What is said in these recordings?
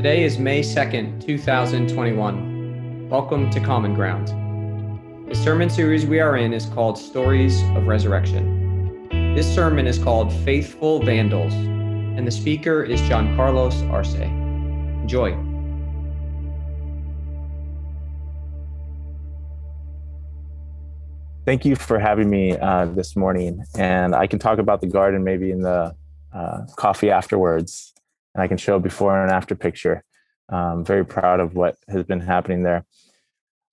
Today is May 2nd, 2021. Welcome to Common Ground. The sermon series we are in is called Stories of Resurrection. This sermon is called Faithful Vandals, and the speaker is Jean Carlos Arce. Enjoy. Thank you for having me uh, this morning. And I can talk about the garden maybe in the uh, coffee afterwards, and I can show before and after picture. I'm very proud of what has been happening there.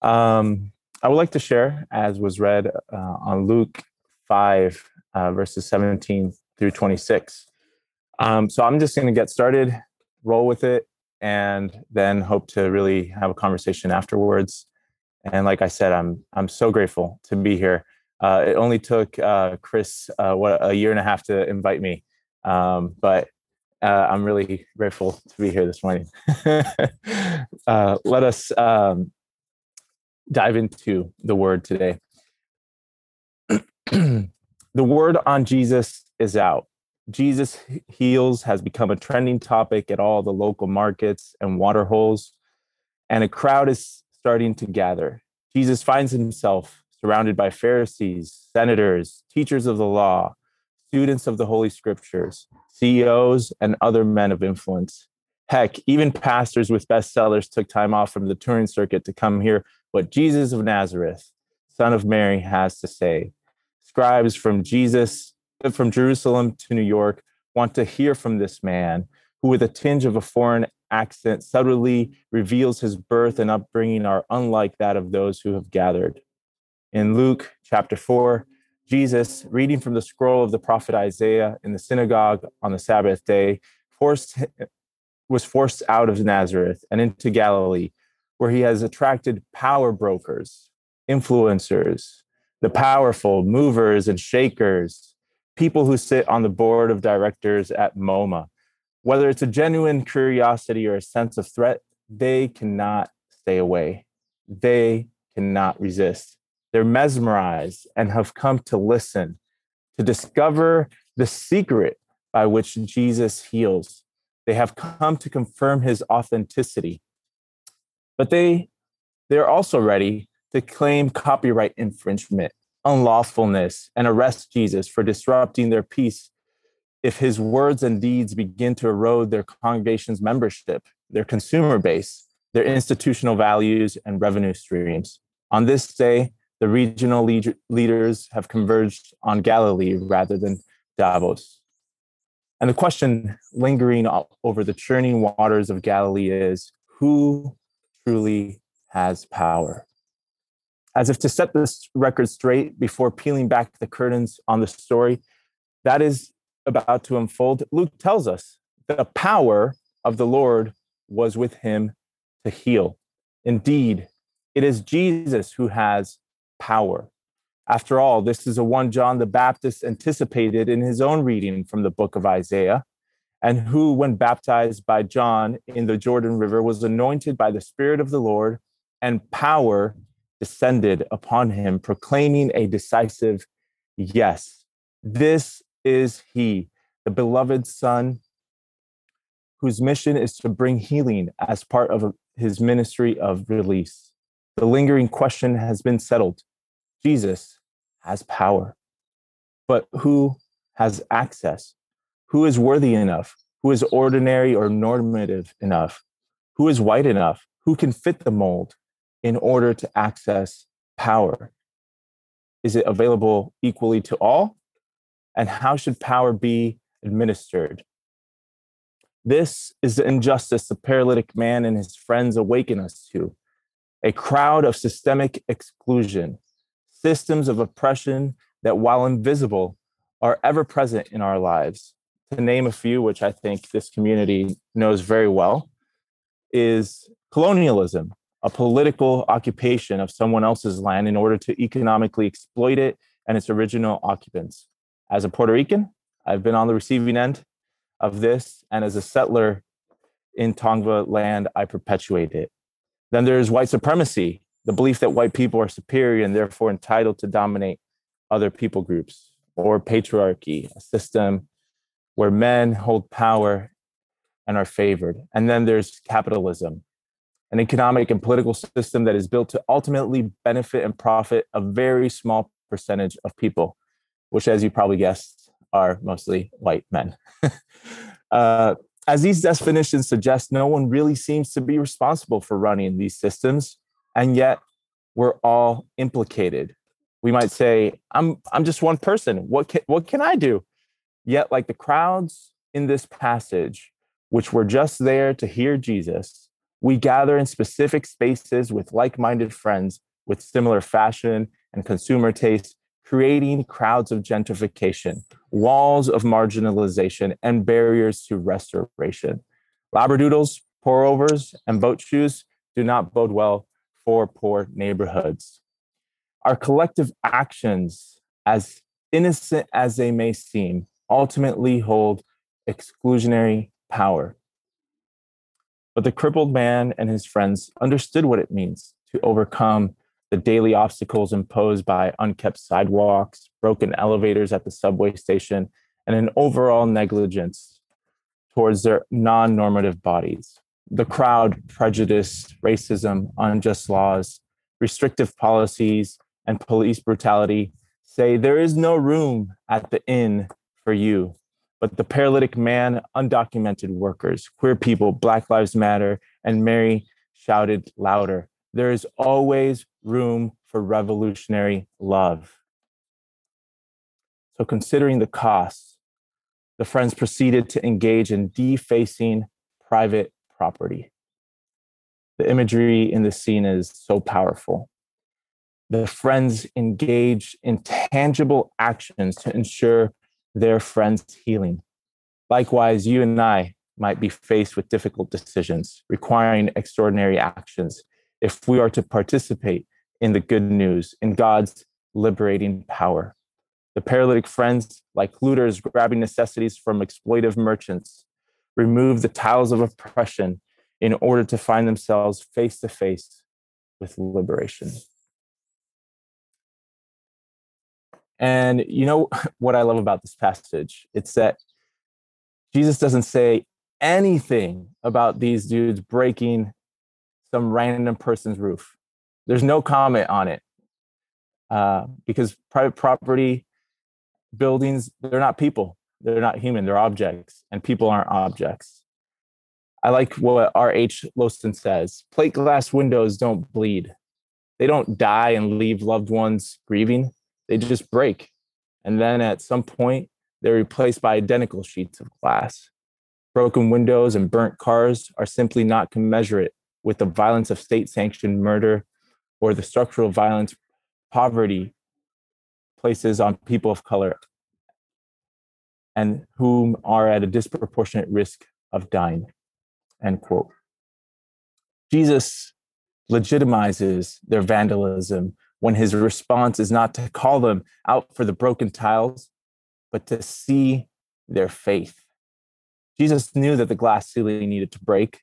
Um, I would like to share, as was read uh, on Luke 5, uh, verses 17 through 26. Um, so I'm just going to get started, roll with it, and then hope to really have a conversation afterwards. And like I said, I'm I'm so grateful to be here. Uh, it only took uh, Chris uh, what a year and a half to invite me, um, but uh, I'm really grateful to be here this morning. Uh, let us um, dive into the word today. the word on Jesus is out. Jesus heals has become a trending topic at all the local markets and water holes, and a crowd is starting to gather. Jesus finds himself surrounded by Pharisees, senators, teachers of the law, students of the Holy Scriptures, CEOs, and other men of influence. Heck, even pastors with bestsellers took time off from the touring circuit to come hear what Jesus of Nazareth, son of Mary, has to say. Scribes from Jesus, from Jerusalem to New York, want to hear from this man who, with a tinge of a foreign accent, subtly reveals his birth and upbringing are unlike that of those who have gathered. In Luke chapter 4, Jesus, reading from the scroll of the prophet Isaiah in the synagogue on the Sabbath day, forced, was forced out of Nazareth and into Galilee, where he has attracted power brokers, influencers, the powerful, movers and shakers, people who sit on the board of directors at MoMA. Whether it's a genuine curiosity or a sense of threat, they cannot stay away. They cannot resist. They're mesmerized and have come to listen, to discover the secret by which Jesus heals. They have come to confirm his authenticity. But they, they're also ready to claim copyright infringement, unlawfulness, and arrest Jesus for disrupting their peace if his words and deeds begin to erode their congregation's membership, their consumer base, their institutional values, and revenue streams. On this day, the regional lead- leaders have converged on Galilee rather than Davos. And the question lingering over the churning waters of Galilee is who truly has power? As if to set this record straight before peeling back the curtains on the story that is about to unfold, Luke tells us the power of the Lord was with him to heal. Indeed, it is Jesus who has power. After all, this is a one John the Baptist anticipated in his own reading from the book of Isaiah, and who, when baptized by John in the Jordan River, was anointed by the Spirit of the Lord, and power descended upon him, proclaiming a decisive yes. This is he, the beloved Son, whose mission is to bring healing as part of his ministry of release. The lingering question has been settled. Jesus has power. But who has access? Who is worthy enough? Who is ordinary or normative enough? Who is white enough? Who can fit the mold in order to access power? Is it available equally to all? And how should power be administered? This is the injustice the paralytic man and his friends awaken us to a crowd of systemic exclusion, systems of oppression that, while invisible, are ever present in our lives. To name a few, which I think this community knows very well, is colonialism, a political occupation of someone else's land in order to economically exploit it and its original occupants. As a Puerto Rican, I've been on the receiving end of this, and as a settler in Tongva land, I perpetuate it. Then there's white supremacy, the belief that white people are superior and therefore entitled to dominate other people groups, or patriarchy, a system where men hold power and are favored. And then there's capitalism, an economic and political system that is built to ultimately benefit and profit a very small percentage of people, which, as you probably guessed, are mostly white men. uh, as these definitions suggest, no one really seems to be responsible for running these systems, and yet we're all implicated. We might say, "I'm I'm just one person. What can, what can I do?" Yet, like the crowds in this passage, which were just there to hear Jesus, we gather in specific spaces with like-minded friends with similar fashion and consumer taste creating crowds of gentrification, walls of marginalization, and barriers to restoration. Labradoodles, pour overs, and boat shoes do not bode well for poor neighborhoods. Our collective actions, as innocent as they may seem, ultimately hold exclusionary power. But the crippled man and his friends understood what it means to overcome the daily obstacles imposed by unkept sidewalks, broken elevators at the subway station, and an overall negligence towards their non normative bodies. The crowd, prejudice, racism, unjust laws, restrictive policies, and police brutality say there is no room at the inn for you. But the paralytic man, undocumented workers, queer people, Black Lives Matter, and Mary shouted louder there is always room for revolutionary love. So, considering the costs, the friends proceeded to engage in defacing private property. The imagery in the scene is so powerful. The friends engage in tangible actions to ensure their friend's healing. Likewise, you and I might be faced with difficult decisions requiring extraordinary actions if we are to participate in the good news, in God's liberating power. The paralytic friends, like looters grabbing necessities from exploitive merchants, remove the tiles of oppression in order to find themselves face to face with liberation. And you know what I love about this passage? It's that Jesus doesn't say anything about these dudes breaking some random person's roof. There's no comment on it uh, because private property buildings, they're not people. They're not human. They're objects, and people aren't objects. I like what R.H. Lossin says plate glass windows don't bleed. They don't die and leave loved ones grieving. They just break. And then at some point, they're replaced by identical sheets of glass. Broken windows and burnt cars are simply not commensurate with the violence of state sanctioned murder or the structural violence poverty places on people of color and whom are at a disproportionate risk of dying. End quote. Jesus legitimizes their vandalism when his response is not to call them out for the broken tiles, but to see their faith. Jesus knew that the glass ceiling needed to break,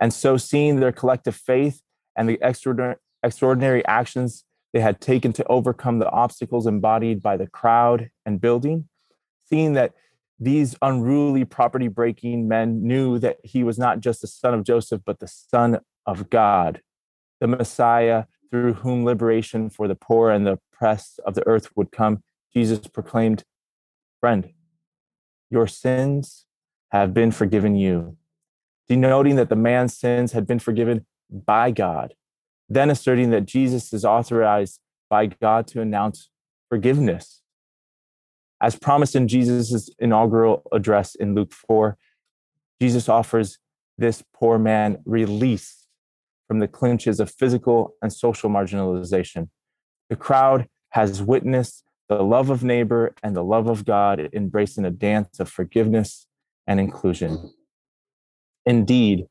and so, seeing their collective faith and the extraordinary, extraordinary actions they had taken to overcome the obstacles embodied by the crowd and building, seeing that these unruly property breaking men knew that he was not just the son of Joseph, but the son of God, the Messiah through whom liberation for the poor and the oppressed of the earth would come, Jesus proclaimed, Friend, your sins have been forgiven you denoting that the man's sins had been forgiven by God, then asserting that Jesus is authorized by God to announce forgiveness. As promised in Jesus' inaugural address in Luke 4, Jesus offers this poor man release from the clinches of physical and social marginalization. The crowd has witnessed the love of neighbor and the love of God embracing a dance of forgiveness and inclusion. Indeed,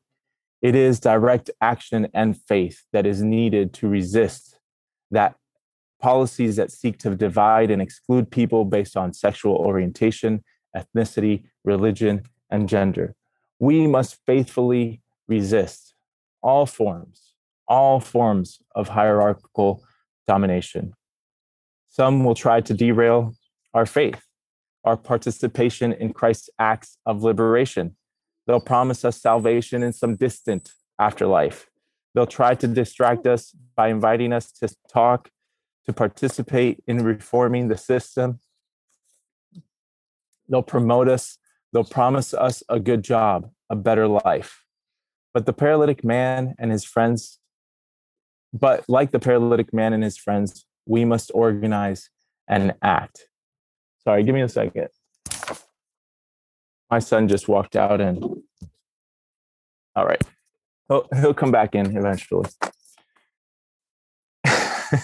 it is direct action and faith that is needed to resist that policies that seek to divide and exclude people based on sexual orientation, ethnicity, religion, and gender. We must faithfully resist all forms, all forms of hierarchical domination. Some will try to derail our faith, our participation in Christ's acts of liberation, They'll promise us salvation in some distant afterlife. They'll try to distract us by inviting us to talk, to participate in reforming the system. They'll promote us. They'll promise us a good job, a better life. But the paralytic man and his friends, but like the paralytic man and his friends, we must organize and act. Sorry, give me a second. My son just walked out and all right. He'll, he'll come back in eventually. they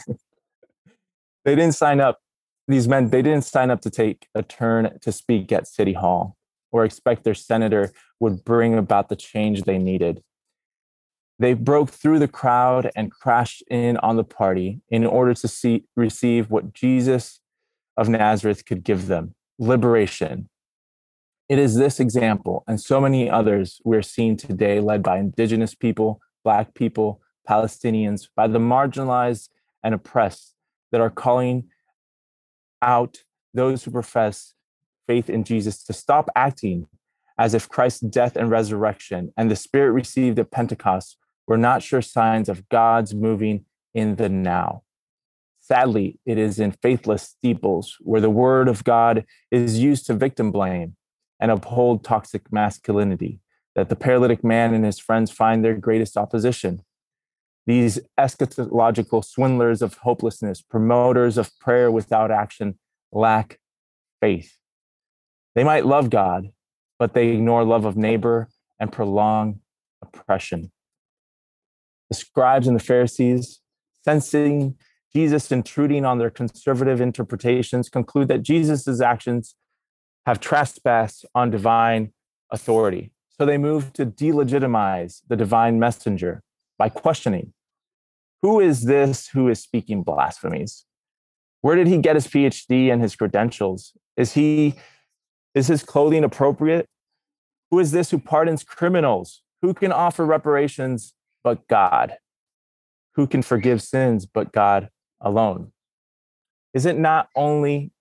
didn't sign up, these men, they didn't sign up to take a turn to speak at City Hall or expect their senator would bring about the change they needed. They broke through the crowd and crashed in on the party in order to see, receive what Jesus of Nazareth could give them liberation. It is this example and so many others we're seeing today, led by Indigenous people, Black people, Palestinians, by the marginalized and oppressed, that are calling out those who profess faith in Jesus to stop acting as if Christ's death and resurrection and the Spirit received at Pentecost were not sure signs of God's moving in the now. Sadly, it is in faithless steeples where the word of God is used to victim blame and uphold toxic masculinity that the paralytic man and his friends find their greatest opposition. These eschatological swindlers of hopelessness, promoters of prayer without action, lack faith. They might love God, but they ignore love of neighbor and prolong oppression. The scribes and the Pharisees, sensing Jesus intruding on their conservative interpretations, conclude that Jesus' actions have trespassed on divine authority. So they move to delegitimize the divine messenger by questioning who is this who is speaking blasphemies? Where did he get his PhD and his credentials? Is he is his clothing appropriate? Who is this who pardons criminals? Who can offer reparations but God? Who can forgive sins but God alone? Is it not only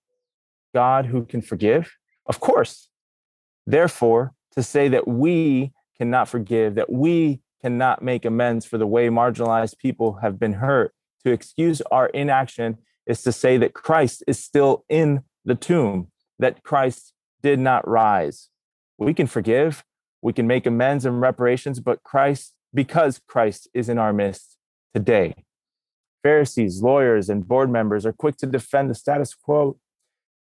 God who can forgive? Of course. Therefore, to say that we cannot forgive, that we cannot make amends for the way marginalized people have been hurt, to excuse our inaction is to say that Christ is still in the tomb, that Christ did not rise. We can forgive, we can make amends and reparations, but Christ, because Christ is in our midst today. Pharisees, lawyers, and board members are quick to defend the status quo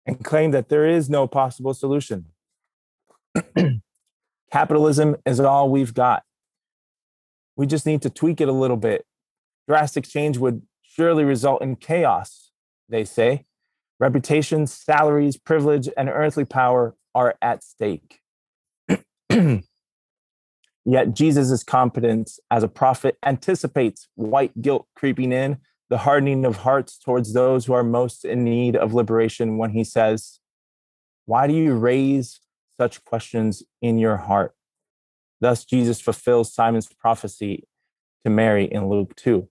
and claim that there is no possible solution. Capitalism is all we've got. We just need to tweak it a little bit. Drastic change would surely result in chaos, they say. Reputation, salaries, privilege, and earthly power are at stake. Yet Jesus' competence as a prophet anticipates white guilt creeping in the hardening of hearts towards those who are most in need of liberation when he says, Why do you raise such questions in your heart? Thus, Jesus fulfills Simon's prophecy to Mary in Luke 2.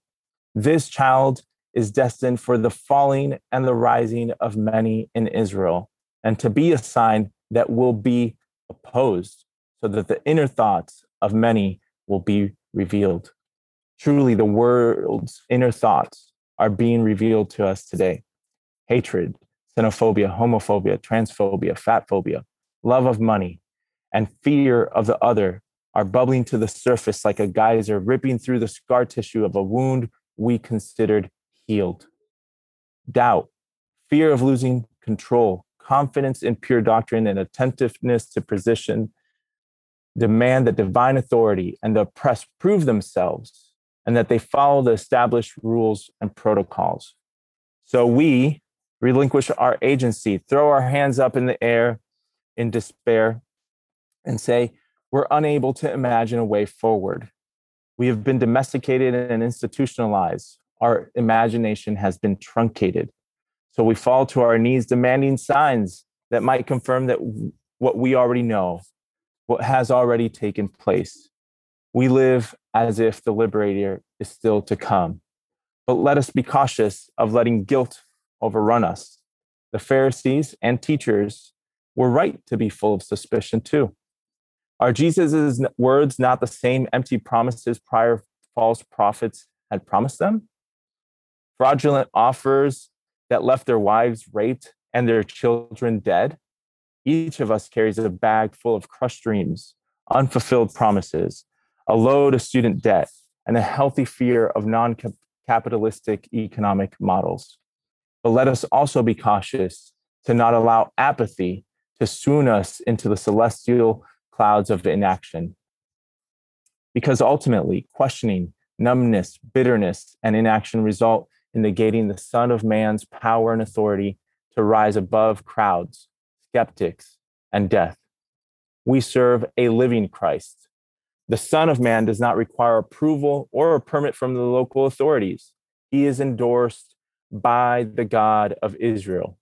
This child is destined for the falling and the rising of many in Israel, and to be a sign that will be opposed, so that the inner thoughts of many will be revealed. Truly, the world's inner thoughts are being revealed to us today hatred, xenophobia, homophobia, transphobia, fat phobia, love of money, and fear of the other are bubbling to the surface like a geyser, ripping through the scar tissue of a wound we considered healed. Doubt, fear of losing control, confidence in pure doctrine, and attentiveness to position demand that divine authority and the oppressed prove themselves and that they follow the established rules and protocols. So we relinquish our agency, throw our hands up in the air in despair, and say, We're unable to imagine a way forward. We have been domesticated and institutionalized. Our imagination has been truncated. So we fall to our knees, demanding signs that might confirm that what we already know, what has already taken place. We live as if the liberator is still to come. But let us be cautious of letting guilt overrun us. The Pharisees and teachers were right to be full of suspicion too. Are Jesus' words not the same empty promises prior false prophets had promised them? Fraudulent offers that left their wives raped and their children dead? Each of us carries a bag full of crushed dreams, unfulfilled promises, a load of student debt, and a healthy fear of non capitalistic economic models. But let us also be cautious to not allow apathy to swoon us into the celestial clouds of inaction. Because ultimately, questioning, numbness, bitterness, and inaction result in negating the Son of Man's power and authority to rise above crowds, skeptics, and death. We serve a living Christ. The Son of Man does not require approval or a permit from the local authorities. He is endorsed by the God of Israel.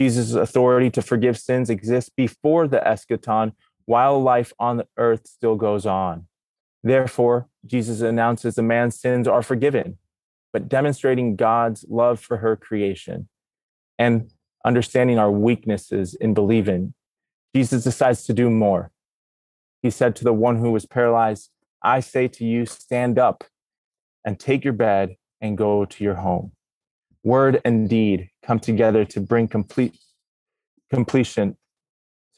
Jesus' authority to forgive sins exists before the eschaton while life on the earth still goes on. Therefore, Jesus announces the man's sins are forgiven, but demonstrating God's love for her creation and understanding our weaknesses in believing, Jesus decides to do more. He said to the one who was paralyzed, I say to you, stand up and take your bed and go to your home. Word and deed come together to bring complete completion.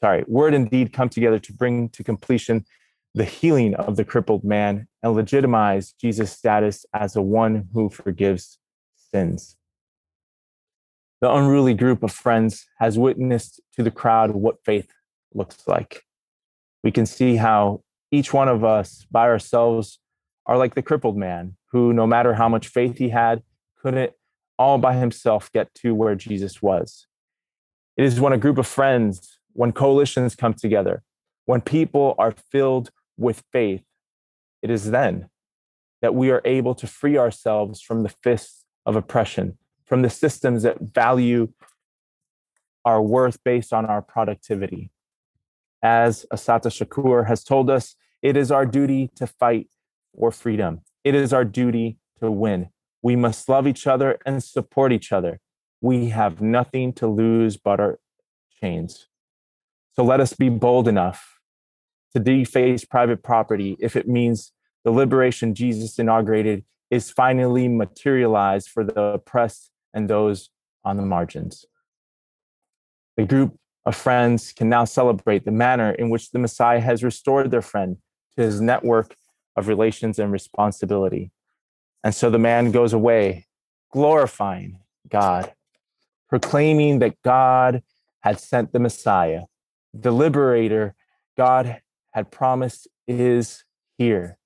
Sorry, word and deed come together to bring to completion the healing of the crippled man and legitimize Jesus' status as the one who forgives sins. The unruly group of friends has witnessed to the crowd what faith looks like. We can see how each one of us by ourselves are like the crippled man who, no matter how much faith he had, couldn't all by himself get to where Jesus was. It is when a group of friends, when coalitions come together, when people are filled with faith, it is then that we are able to free ourselves from the fists of oppression, from the systems that value our worth based on our productivity. As Assata Shakur has told us, it is our duty to fight for freedom. It is our duty to win. We must love each other and support each other. We have nothing to lose but our chains. So let us be bold enough to deface private property if it means the liberation Jesus inaugurated is finally materialized for the oppressed and those on the margins. The group of friends can now celebrate the manner in which the Messiah has restored their friend to his network of relations and responsibility. And so the man goes away, glorifying God, proclaiming that God had sent the Messiah, the liberator God had promised is here.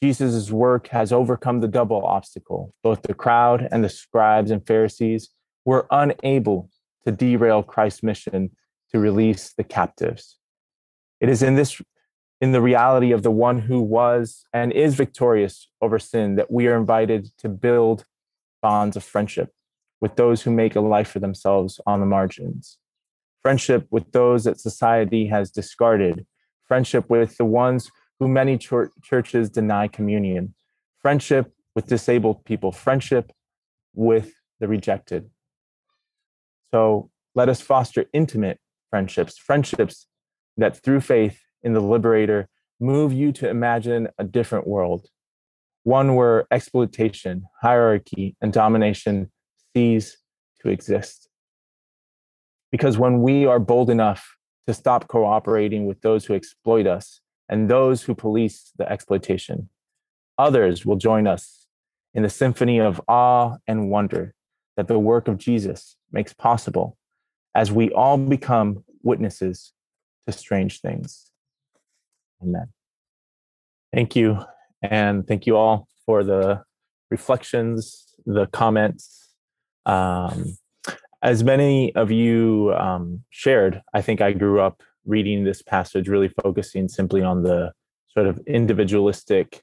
Jesus' work has overcome the double obstacle. Both the crowd and the scribes and Pharisees were unable to derail Christ's mission to release the captives. It is in this in the reality of the one who was and is victorious over sin that we are invited to build bonds of friendship with those who make a life for themselves on the margins. Friendship with those that society has discarded friendship with the ones who many ch- churches deny communion, friendship with disabled people, friendship with the rejected. So let us foster intimate friendships, friendships that through faith in the liberator move you to imagine a different world, one where exploitation, hierarchy, and domination cease to exist. Because when we are bold enough to stop cooperating with those who exploit us and those who police the exploitation. Others will join us in the symphony of awe and wonder that the work of Jesus makes possible as we all become witnesses to strange things. Amen. Thank you. And thank you all for the reflections, the comments. Um, as many of you um, shared, I think I grew up reading this passage, really focusing simply on the sort of individualistic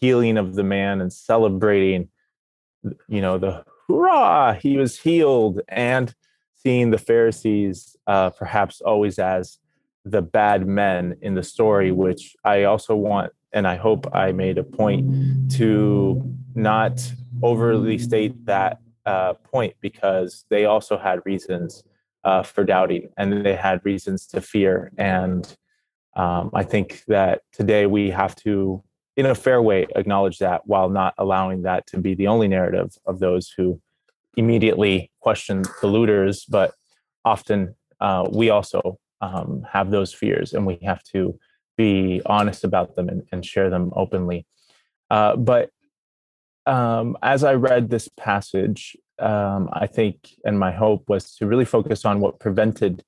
healing of the man and celebrating, you know, the hurrah, he was healed, and seeing the Pharisees uh, perhaps always as the bad men in the story, which I also want, and I hope I made a point to not overly state that uh, point because they also had reasons uh, for doubting and they had reasons to fear. And Um, I think that today we have to, in a fair way, acknowledge that while not allowing that to be the only narrative of those who immediately question the looters, but often uh, we also um, have those fears and we have to be honest about them and, and share them openly. Uh, but um, as I read this passage, um, I think, and my hope was to really focus on what prevented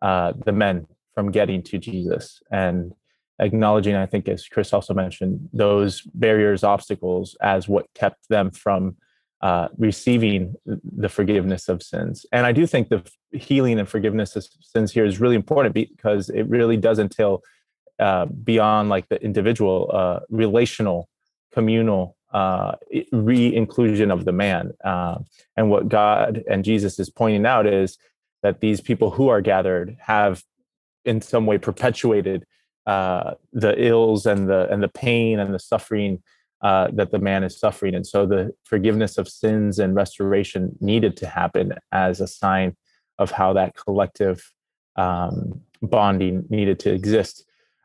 uh, the men from getting to Jesus and acknowledging, I think, as Chris also mentioned, those barriers, obstacles as what kept them from uh, receiving the forgiveness of sins. And I do think the healing and forgiveness of sins here is really important because it really does entail uh, beyond like the individual, uh, relational, communal uh, re-inclusion of the man. Uh, and what God and Jesus is pointing out is that these people who are gathered have, in some way, perpetuated uh, the ills and the and the pain and the suffering uh, that the man is suffering. And so the forgiveness of sins and restoration needed to happen as a sign of how that collective um, bonding needed to exist.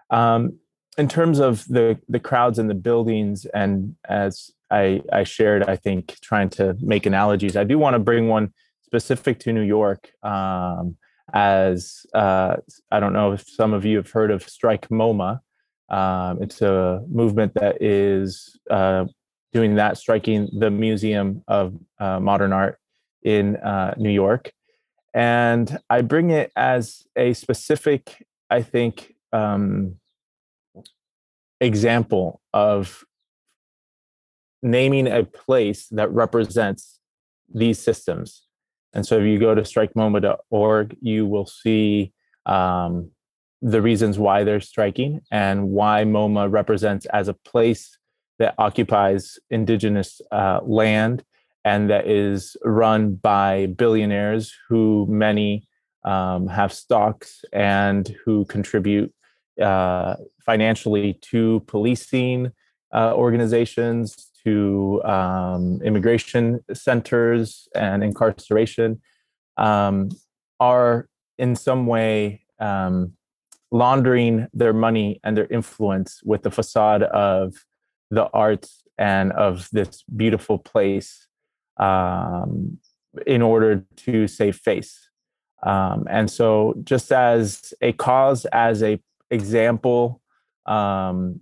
Um, in terms of the the crowds and the buildings, and as I, I shared, I think trying to make analogies, I do want to bring one specific to New York. Um, as uh, I don't know if some of you have heard of Strike MoMA. Um, it's a movement that is uh, doing that, striking the Museum of uh, Modern Art in uh, New York. And I bring it as a specific, I think, um, example of naming a place that represents these systems. And so if you go to strikemoma.org, you will see um, the reasons why they're striking and why MoMA represents as a place that occupies indigenous uh, land and that is run by billionaires who many um, have stocks and who contribute uh, financially to policing uh, organizations, to um, immigration centers and incarceration, um, are in some way um, laundering their money and their influence with the facade of the arts and of this beautiful place um, in order to save face. Um, and so, just as a cause, as a example um,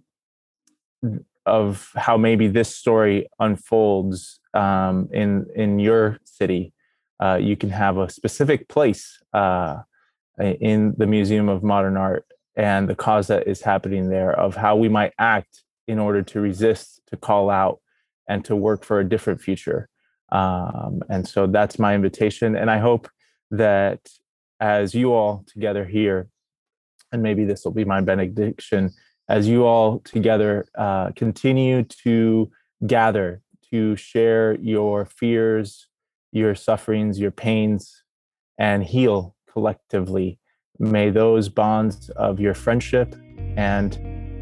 of how maybe this story unfolds um, in in your city, uh, you can have a specific place uh, in the Museum of Modern Art and the cause that is happening there of how we might act in order to resist, to call out, and to work for a different future. Um, and so that's my invitation. And I hope that as you all together here, and maybe this will be my benediction, as you all together uh, continue to gather to share your fears, your sufferings, your pains, and heal collectively. May those bonds of your friendship and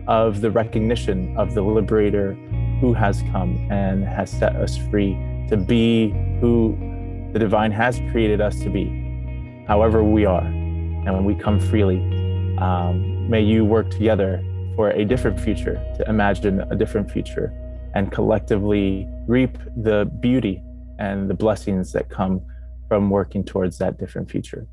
of the recognition of the liberator who has come and has set us free to be who the divine has created us to be, however we are. And when we come freely, um, may you work together for a different future, to imagine a different future, and collectively reap the beauty and the blessings that come from working towards that different future.